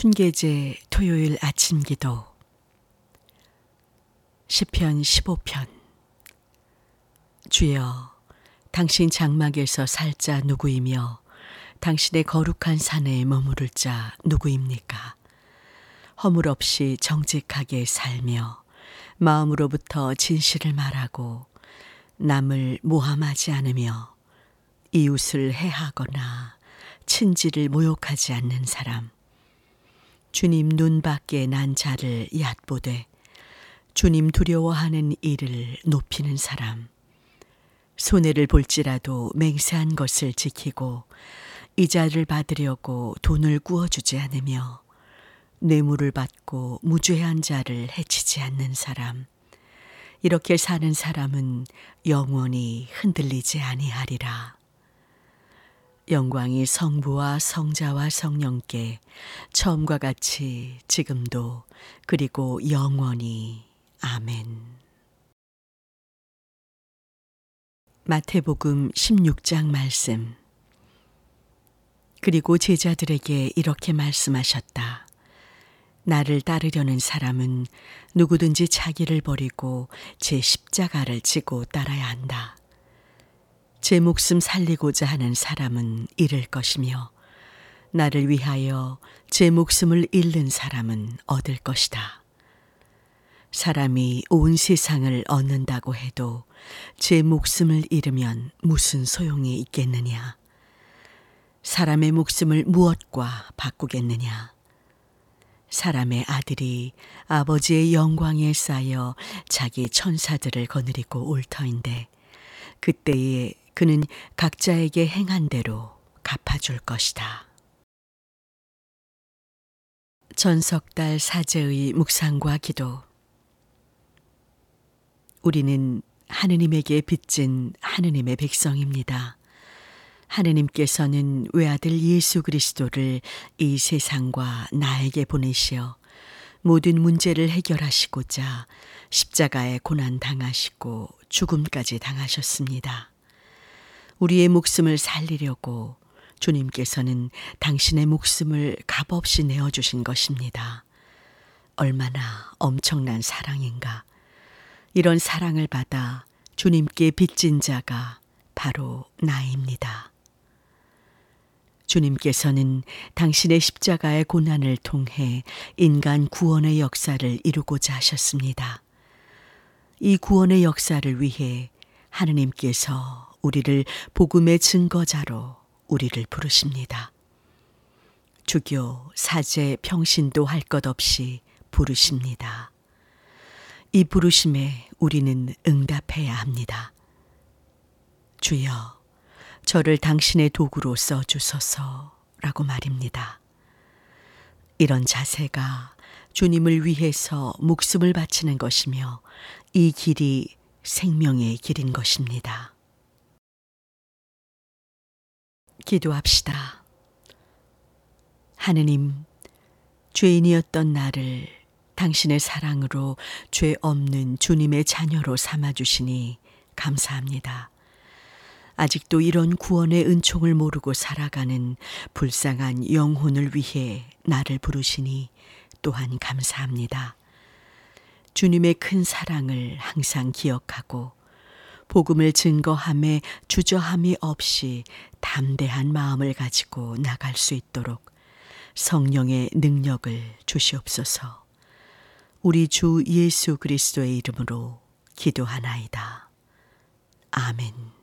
춘계제 토요일 아침 기도 시편 15편 주여 당신 장막에서 살 자 누구이며 당신의 거룩한 산에 머무를 자 누구입니까? 허물 없이 정직하게 살며 마음으로부터 진실을 말하고 남을 모함하지 않으며 이웃을 해하거나 친지를 모욕하지 않는 사람 주님 눈 밖에 난 자를 얕보되 주님 두려워하는 이를 높이는 사람 손해를 볼지라도 맹세한 것을 지키고 이자를 받으려고 돈을 구워주지 않으며 뇌물을 받고 무죄한 자를 해치지 않는 사람 이렇게 사는 사람은 영원히 흔들리지 아니하리라. 영광이 성부와 성자와 성령께 처음과 같이 지금도 그리고 영원히 아멘. 마태복음 16장 말씀. 그리고 제자들에게 이렇게 말씀하셨다. 나를 따르려는 사람은 누구든지 자기를 버리고 제 십자가를 지고 따라야 한다. 제 목숨 살리고자 하는 사람은 잃을 것이며 나를 위하여 제 목숨을 잃는 사람은 얻을 것이다. 사람이 온 세상을 얻는다고 해도 제 목숨을 잃으면 무슨 소용이 있겠느냐? 사람의 목숨을 무엇과 바꾸겠느냐? 사람의 아들이 아버지의 영광에 쌓여 자기 천사들을 거느리고 올 터인데 그때에 그는 각자에게 행한 대로 갚아줄 것이다. 전석달 사제의 묵상과 기도 우리는 하느님에게 빚진 하느님의 백성입니다. 하느님께서는 외아들 예수 그리스도를 이 세상과 나에게 보내시어 모든 문제를 해결하시고자 십자가에 고난 당하시고 죽음까지 당하셨습니다. 우리의 목숨을 살리려고 주님께서는 당신의 목숨을 값없이 내어주신 것입니다. 얼마나 엄청난 사랑인가. 이런 사랑을 받아 주님께 빚진 자가 바로 나입니다. 주님께서는 당신의 십자가의 고난을 통해 인간 구원의 역사를 이루고자 하셨습니다. 이 구원의 역사를 위해 하느님께서 우리를 복음의 증거자로 우리를 부르십니다. 주교, 사제, 평신도 할 것 없이 부르십니다. 이 부르심에 우리는 응답해야 합니다. 주여, 저를 당신의 도구로 써 주소서라고 말입니다. 이런 자세가 주님을 위해서 목숨을 바치는 것이며 이 길이 생명의 길인 것입니다. 기도합시다. 하느님, 죄인이었던 나를 당신의 사랑으로 죄 없는 주님의 자녀로 삼아주시니 감사합니다. 아직도 이런 구원의 은총을 모르고 살아가는 불쌍한 영혼을 위해 나를 부르시니 또한 감사합니다. 주님의 큰 사랑을 항상 기억하고 복음을 증거함에 주저함이 없이 담대한 마음을 가지고 나갈 수 있도록 성령의 능력을 주시옵소서. 우리 주 예수 그리스도의 이름으로 기도하나이다. 아멘.